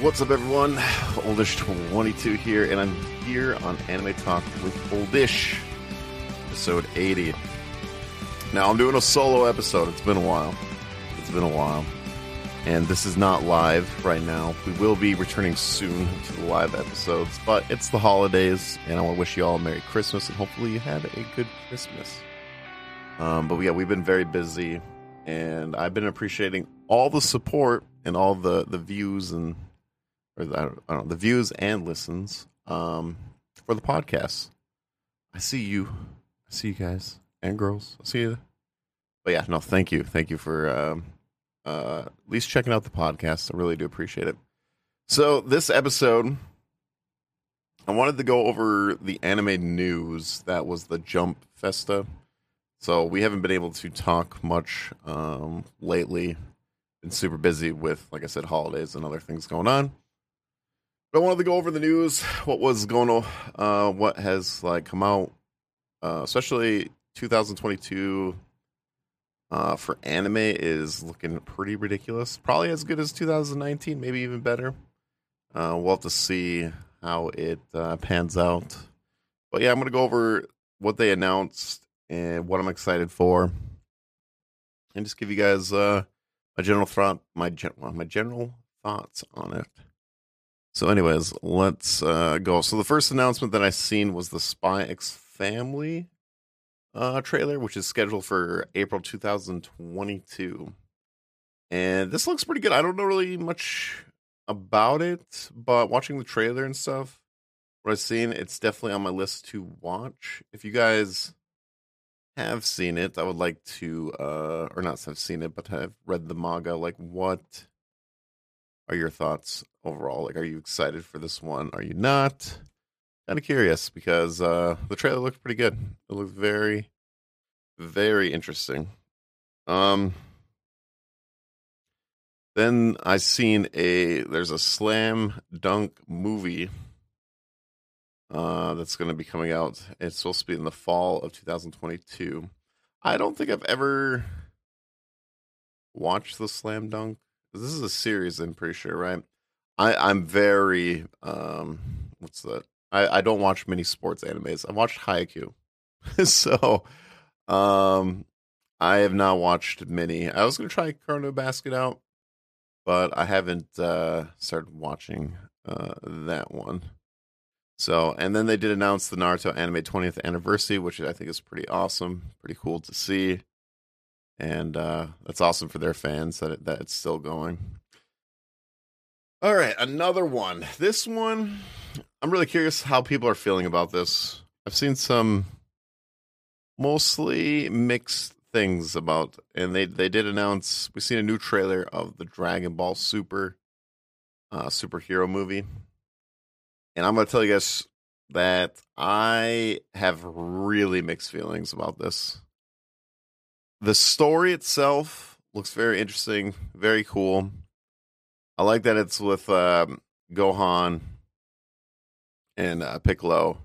What's up, everyone? Oldish22 here, and I'm here on Anime Talk with Oldish, episode 80. Now, I'm doing a solo episode. It's been a while. It's been a while. And this is not live right now. We will be returning soon to the live episodes, but it's the holidays, and I want to wish you all a Merry Christmas, and hopefully you had a good Christmas. Um, but yeah, we've been very busy, and I've been appreciating all the support and all the, the views and or the, I, don't, I don't know the views and listens um, for the podcast. I see you, I see you guys and girls. I see you. But yeah, no, thank you, thank you for um, uh, at least checking out the podcast. I really do appreciate it. So this episode, I wanted to go over the anime news that was the Jump Festa. So we haven't been able to talk much um, lately. Been super busy with, like I said, holidays and other things going on. But I wanted to go over the news, what was going on, uh, what has like come out, uh, especially 2022 uh, for anime is looking pretty ridiculous. Probably as good as 2019, maybe even better. Uh, we'll have to see how it uh, pans out. But yeah, I'm gonna go over what they announced and what I'm excited for, and just give you guys uh, my general thought, my gen- well, my general thoughts on it. So, anyways, let's uh, go. So, the first announcement that I seen was the Spy X Family uh, trailer, which is scheduled for April 2022. And this looks pretty good. I don't know really much about it, but watching the trailer and stuff, what I've seen, it's definitely on my list to watch. If you guys have seen it, I would like to, uh, or not have seen it, but have read the manga. Like, what are your thoughts overall? Like, are you excited for this one? Are you not? Kind of curious because uh, the trailer looked pretty good. It looked very, very interesting. Um, then I seen a there's a slam dunk movie uh, that's going to be coming out. It's supposed to be in the fall of 2022. I don't think I've ever watched the slam dunk. This is a series, I'm pretty sure, right? I, I'm very um, what's that? I, I don't watch many sports animes. I watched Haikyuu, so um, I have not watched many. I was gonna try Chrono Basket out, but I haven't uh, started watching uh, that one. So, and then they did announce the Naruto anime 20th anniversary, which I think is pretty awesome, pretty cool to see, and uh, that's awesome for their fans that it, that it's still going. All right, another one. This one, I'm really curious how people are feeling about this. I've seen some mostly mixed things about, and they they did announce we've seen a new trailer of the Dragon Ball Super uh, superhero movie, and I'm gonna tell you guys that I have really mixed feelings about this. The story itself looks very interesting, very cool. I like that it's with um, Gohan and uh, Piccolo,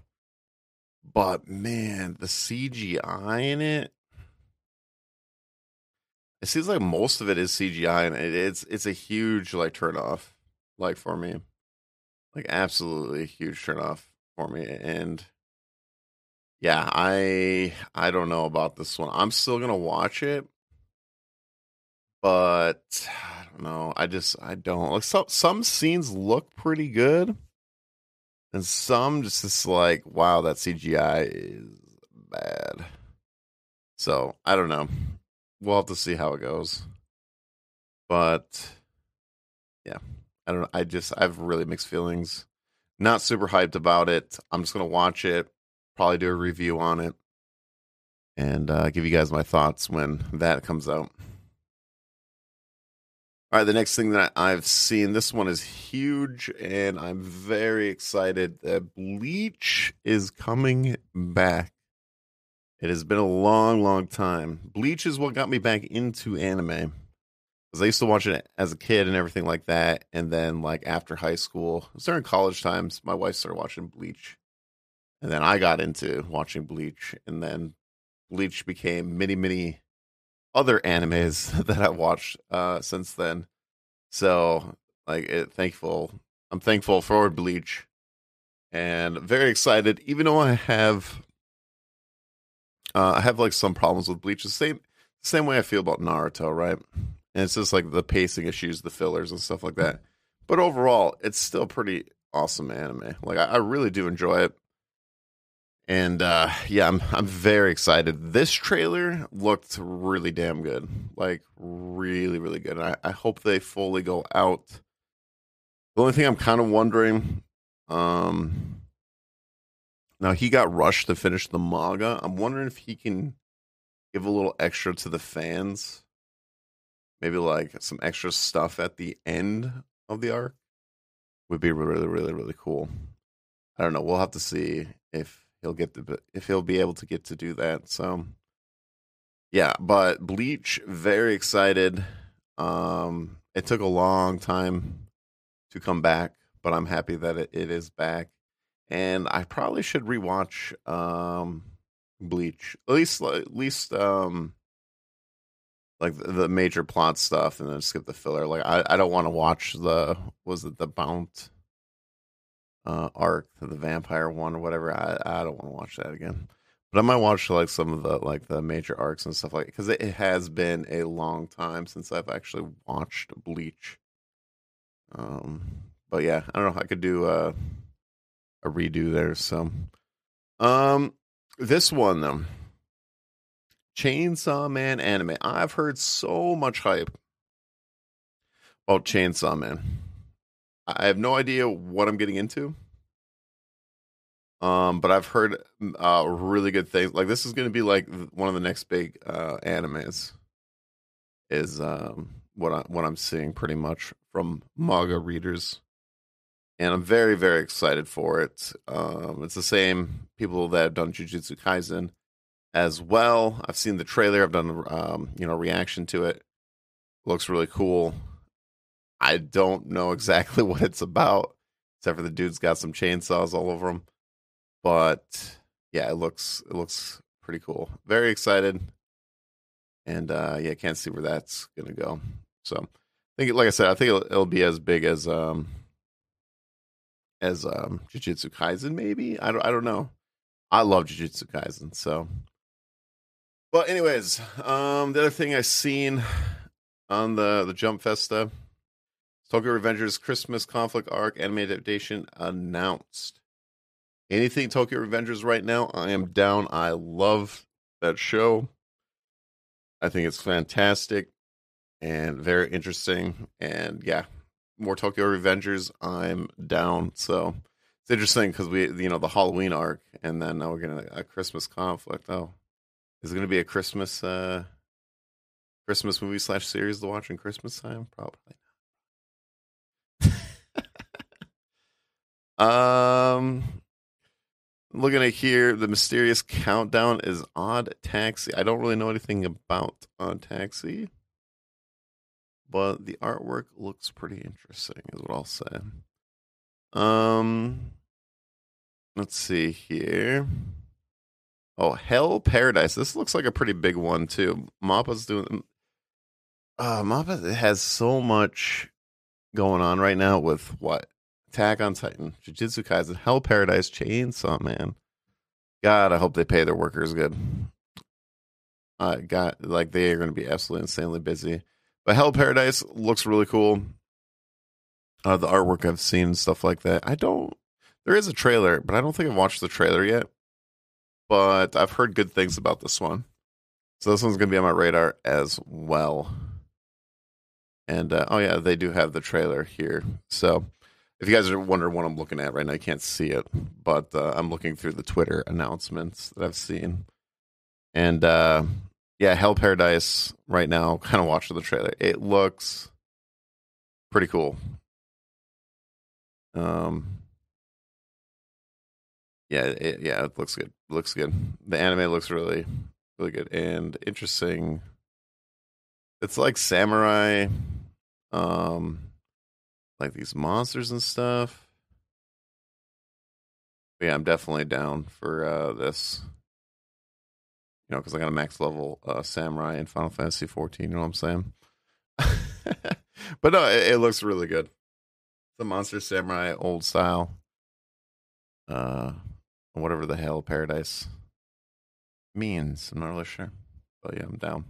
but man, the CGI in it. It seems like most of it is CGI, and it, it's it's a huge like turn off, like for me, like absolutely huge turn off for me. And yeah, I I don't know about this one. I'm still gonna watch it, but I don't know. I just I don't like some some scenes look pretty good, and some just is like wow that CGI is bad. So I don't know. We'll have to see how it goes. But yeah, I don't know. I just I have really mixed feelings. Not super hyped about it. I'm just gonna watch it, probably do a review on it, and uh, give you guys my thoughts when that comes out. All right, the next thing that I've seen, this one is huge, and I'm very excited that Bleach is coming back. It has been a long, long time. Bleach is what got me back into anime. Because I used to watch it as a kid and everything like that. And then, like, after high school, during college times, my wife started watching Bleach. And then I got into watching Bleach. And then Bleach became many, many other animes that I watched uh, since then. So Like, it, thankful. I'm thankful for Bleach, and very excited. Even though I have, uh, I have like some problems with Bleach. The same, same way I feel about Naruto, right? And it's just like the pacing issues, the fillers, and stuff like that. But overall, it's still pretty awesome anime. Like, I, I really do enjoy it. And uh, yeah, I'm I'm very excited. This trailer looked really damn good, like really really good. I, I hope they fully go out. The only thing I'm kind of wondering, um, now he got rushed to finish the manga. I'm wondering if he can give a little extra to the fans, maybe like some extra stuff at the end of the arc would be really really really cool. I don't know. We'll have to see if he'll get the if he'll be able to get to do that. So yeah, but Bleach very excited. Um it took a long time to come back, but I'm happy that it, it is back. And I probably should rewatch um Bleach. At least at least um like the major plot stuff and then skip the filler. Like I, I don't want to watch the was it the Bount uh, arc, the vampire one or whatever. I I don't want to watch that again. But I might watch like some of the like the major arcs and stuff like because it, it has been a long time since I've actually watched Bleach. Um, but yeah, I don't know. I could do a a redo there. So, um, this one though, Chainsaw Man anime. I've heard so much hype about Chainsaw Man. I have no idea what I'm getting into. Um, but I've heard uh, really good things. Like this is going to be like one of the next big uh, animes. Is um, what I what I'm seeing pretty much from manga readers, and I'm very very excited for it. Um, it's the same people that have done Jujutsu Kaisen as well. I've seen the trailer. I've done um, you know reaction to it. Looks really cool. I don't know exactly what it's about, except for the dude's got some chainsaws all over him. But yeah, it looks it looks pretty cool. Very excited, and uh, yeah, can't see where that's gonna go. So, I think, like I said, I think it'll, it'll be as big as um as um Jujutsu Kaisen. Maybe I don't I don't know. I love Jujutsu Kaisen, so. But anyways, um, the other thing I seen on the the Jump Festa Tokyo Revengers Christmas Conflict Arc anime adaptation announced. Anything Tokyo Revengers right now, I am down. I love that show. I think it's fantastic and very interesting. And yeah, more Tokyo Revengers, I'm down. So it's interesting because we, you know, the Halloween arc, and then now we're getting a, Christmas conflict. Oh, is it going to be a Christmas, uh, Christmas movie slash series to watch in Christmas time? Probably um, looking at here, the mysterious countdown is Odd Taxi. I don't really know anything about Odd Taxi, but the artwork looks pretty interesting, is what I'll say. Um, let's see here. Oh, Hell Paradise. This looks like a pretty big one too. Mappa's doing. Uh, Mappa has so much going on right now with what Attack on Titan, Jujutsu Kaisen, Hell Paradise, Chainsaw Man. God, I hope they pay their workers good. Uh, got like they are going to be absolutely insanely busy. But Hell Paradise looks really cool. Uh, the artwork I've seen, stuff like that. I don't. There is a trailer, but I don't think I've watched the trailer yet. But I've heard good things about this one, so this one's going to be on my radar as well. And uh, oh yeah, they do have the trailer here. So if you guys are wondering what I'm looking at right now, you can't see it, but uh, I'm looking through the Twitter announcements that I've seen. And uh, yeah, Hell Paradise right now, kind of watching the trailer. It looks pretty cool. Um, yeah, it, yeah, it looks good. Looks good. The anime looks really, really good and interesting. It's like samurai um like these monsters and stuff. But yeah, I'm definitely down for uh this. You know, because I got a max level uh, samurai in Final Fantasy 14. You know what I'm saying? but no, it, it, looks really good. the Monster Samurai old style. Uh, whatever the hell Paradise means. I'm not really sure, but yeah, I'm down.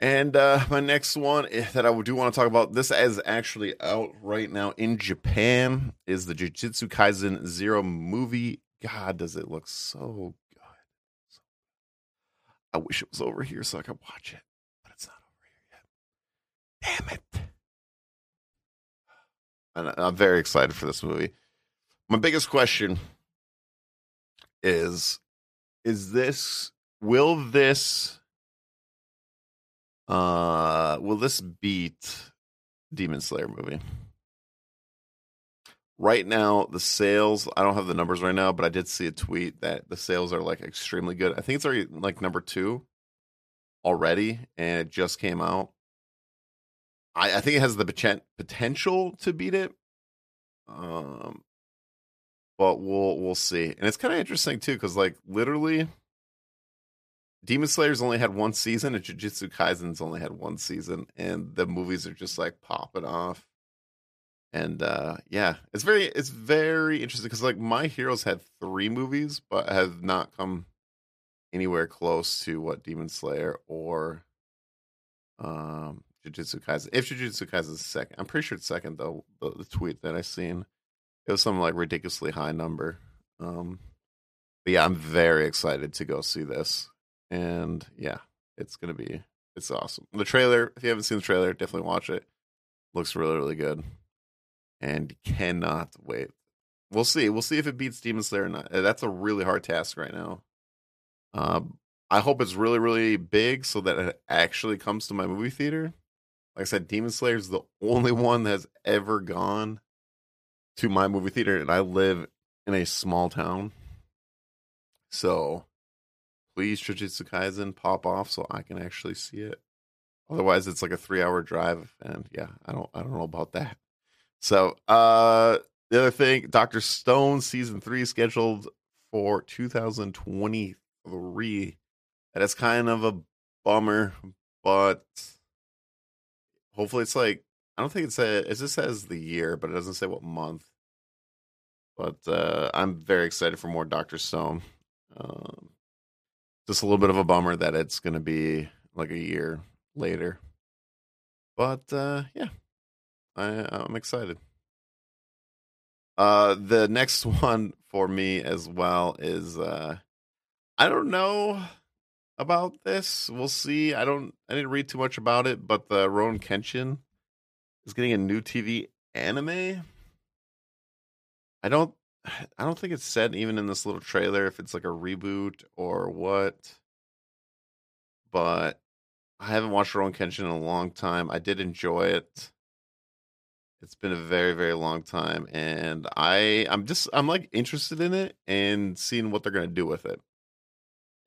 And uh, my next one eh, that I do want to talk about, this is actually out right now in Japan, is the Jujutsu Kaisen Zero movie. God, does it look so good. So, I wish it was over here so I could watch it, but it's not over here yet. Damn it. And I'm very excited for this movie. My biggest question is is this will this uh will this beat Demon Slayer movie? Right now, the sales, I don't have the numbers right now, but I did see a tweet that the sales are like extremely good. I think it's already like number two already, and it just came out. I, I think it has the potential to beat it. Um, but we'll we'll see. And it's kind of interesting too, because like literally, Demon Slayer's only had one season, and Jujutsu Kaisen's only had one season, and the movies are just like popping off. And uh yeah, it's very it's very interesting because like My Heroes had three movies, but have not come anywhere close to what Demon Slayer or um Jujutsu Kaisen. If Jujutsu Kaisen is second, I'm pretty sure it's second though. The, the tweet that I seen, it was some like ridiculously high number. Um, but yeah, I'm very excited to go see this, and yeah, it's gonna be it's awesome. The trailer, if you haven't seen the trailer, definitely watch it. Looks really really good, and cannot wait. We'll see. We'll see if it beats Demon Slayer or not. That's a really hard task right now. Um, I hope it's really really big so that it actually comes to my movie theater. Like I said, Demon Slayer is the only one that has ever gone to my movie theater, and I live in a small town. So please, Jujutsu Kaisen, pop off so I can actually see it. Otherwise, it's like a three-hour drive, and yeah, I don't, I don't know about that. So, uh, the other thing, Doctor Stone season three scheduled for 2023. That is kind of a bummer, but hopefully it's like I don't think it says it just says the year, but it doesn't say what month. But uh, I'm very excited for more Doctor Stone. Um, just a little bit of a bummer that it's going to be like a year later. But uh, yeah, I, I'm excited. Uh, the next one for me as well is uh, I don't know about this. We'll see. I don't. I didn't read too much about it, but the Rurouni Kenshin is getting a new TV anime. I don't I don't think it's said even in this little trailer if it's like a reboot or what. But I haven't watched Rurouni Kenshin in a long time. I did enjoy it. It's been a very, very long time, and I, I'm just, I'm like interested in it and seeing what they're gonna do with it.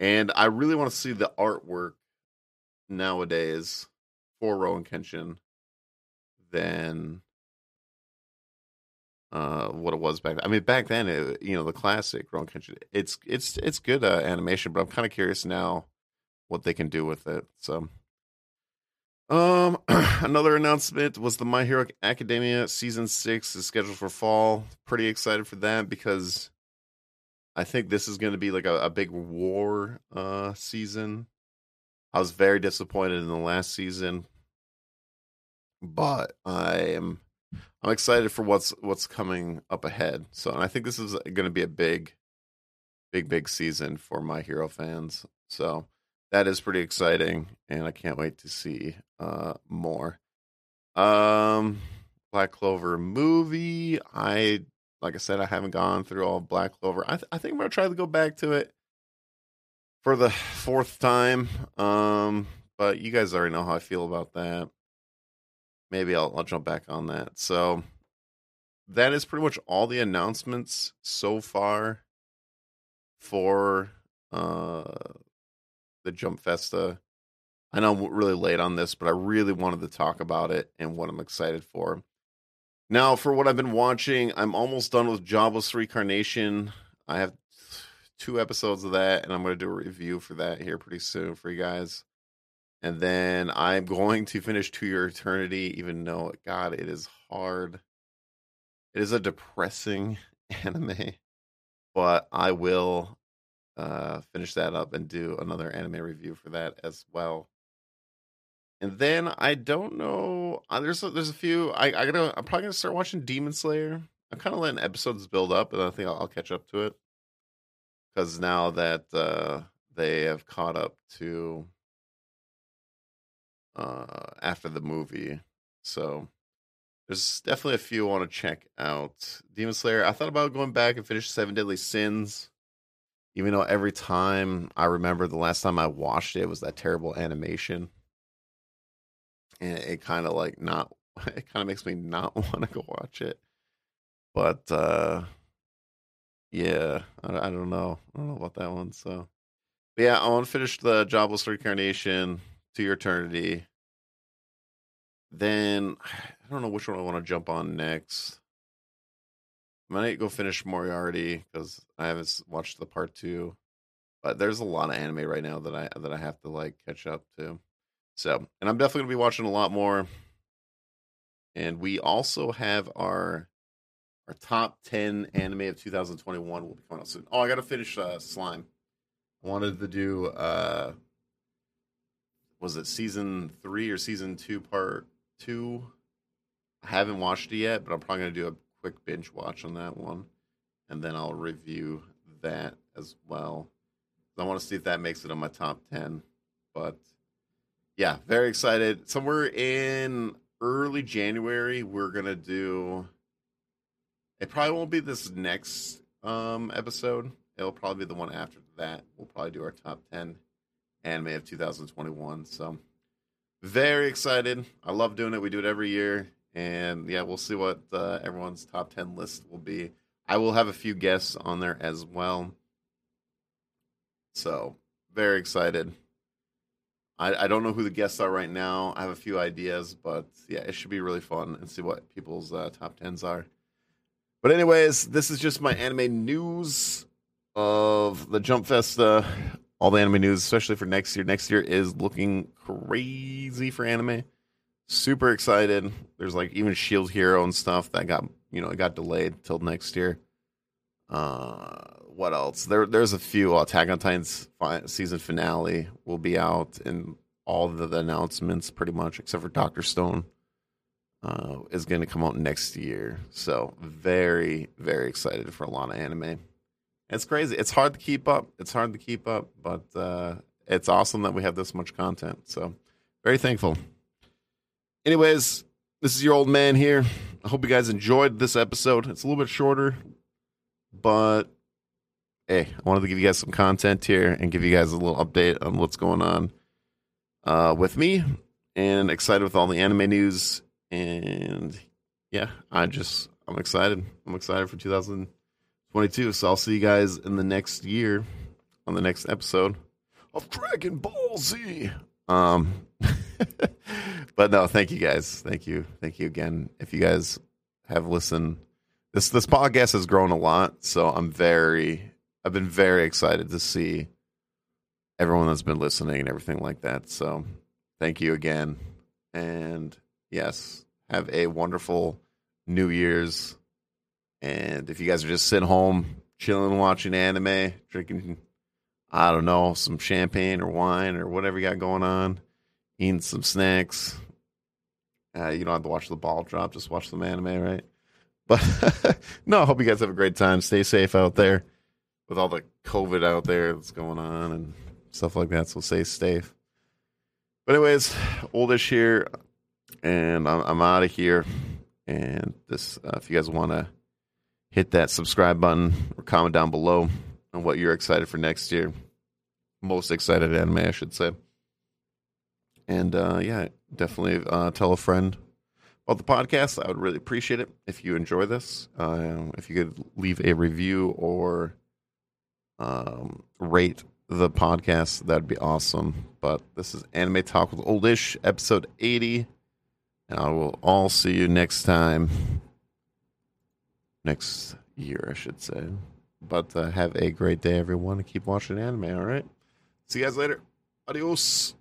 And I really want to see the artwork nowadays for Rurouni Kenshin than uh, what it was back then. I mean, back then, it, you know, the classic Rurouni Kenshin, it's it's it's good uh, animation, but I'm kind of curious now what they can do with it. So, um, another announcement was the My Hero Academia season six is scheduled for fall. Pretty excited for that because I think this is going to be like a, a big war uh season. I was very disappointed in the last season but I am I'm excited for what's what's coming up ahead. So, and I think this is going to be a big, big, big season for my hero fans. So that is pretty exciting, and I can't wait to see uh, more. Um, Black Clover movie. I like I said, I haven't gone through all Black Clover. I th- I think I'm gonna try to go back to it for the fourth time. Um, but you guys already know how I feel about that maybe I'll, I'll jump back on that. So that is pretty much all the announcements so far for uh, the Jump Festa. I know I'm really late on this, but I really wanted to talk about it and what I'm excited for. Now, for what I've been watching, I'm almost done with Jobless Reincarnation. I have two episodes of that, and I'm going to do a review for that here pretty soon for you guys and then I'm going to finish To Your Eternity, even though God, it is hard. It is a depressing anime, but I will uh, finish that up and do another anime review for that as well. And then I don't know. Uh, there's a, there's a few. I I gotta. I'm probably gonna start watching Demon Slayer. I'm kind of letting episodes build up, and I think I'll, I'll catch up to it because now that uh, they have caught up to uh, after the movie, so there's definitely a few I want to check out. Demon Slayer. I thought about going back and finish Seven Deadly Sins, even though every time I remember the last time I watched it was that terrible animation, and it kind of like not. It kind of makes me not want to go watch it. But uh yeah, I, I don't know. I don't know about that one. So, but yeah, I want to finish the Jobless Reincarnation to Your Eternity. Then I don't know which one I want to jump on next. I might go finish Moriarty because I haven't watched the part two. But there's a lot of anime right now that I that I have to like catch up to. So, and I'm definitely gonna be watching a lot more. And we also have our our top 10 anime of 2021 will be coming out soon. Oh, I got to finish uh, Slime. I wanted to do, uh, was it season three or season two, part two? I haven't watched it yet, but I'm probably going to do a quick binge watch on that one. And then I'll review that as well. I want to see if that makes it on my top 10. But yeah, very excited. Somewhere in early January, we're going to do it probably won't be this next um, episode. It'll probably be the one after that. We'll probably do our top 10 anime of 2021. So, very excited. I love doing it. We do it every year. And yeah, we'll see what uh, everyone's top 10 list will be. I will have a few guests on there as well. So, very excited. I, I don't know who the guests are right now. I have a few ideas, but yeah, it should be really fun and see what people's uh, top 10s are. But anyways, this is just my anime news of the Jump Festa. All the anime news, especially for next year. Next year is looking crazy for anime. Super excited. There's like even Shield Hero and stuff that got you know it got delayed till next year. Uh, what else? There there's a few. Attack on Titan's season finale will be out, and all the, the announcements pretty much except for Doctor Stone uh, is going to come out next year. So very, very excited for a lot of anime. It's crazy. It's hard to keep up. It's hard to keep up, but uh, it's awesome that we have this much content. So very thankful. Anyways, this is your old man here. I hope you guys enjoyed this episode. It's a little bit shorter, but hey, I wanted to give you guys some content here and give you guys a little update on what's going on uh, with me and excited with all the anime news and yeah, I just I'm excited. I'm excited for 2022. So I'll see you guys in the next year on the next episode of Dragon Ball Z. Um, but no, thank you guys. Thank you, thank you again. If you guys have listened, this this podcast has grown a lot. So I'm very, I've been very excited to see everyone that's been listening and everything like that. So thank you again, and yes, have a wonderful New Year's. And if you guys are just sitting home, chilling, watching anime, drinking, I don't know, some champagne or wine or whatever you got going on, eating some snacks, uh, you don't have to watch the ball drop, just watch some anime, right? But no, I hope you guys have a great time. Stay safe out there with all the COVID out there that's going on and stuff like that. So stay safe. But anyways, oldish here and I'm, I'm out of here. And this, uh, if you guys want to hit that subscribe button or comment down below on what you're excited for next year, most excited anime, I should say. And uh, yeah, definitely uh, tell a friend about the podcast. I would really appreciate it if you enjoy this. Uh, if you could leave a review or um, rate the podcast, that'd be awesome. But this is Anime Talk with Oldish, episode 80. And I will all see you next time. Next year, I should say. But uh, have a great day, everyone, keep watching anime, all right? See you guys later. Adios.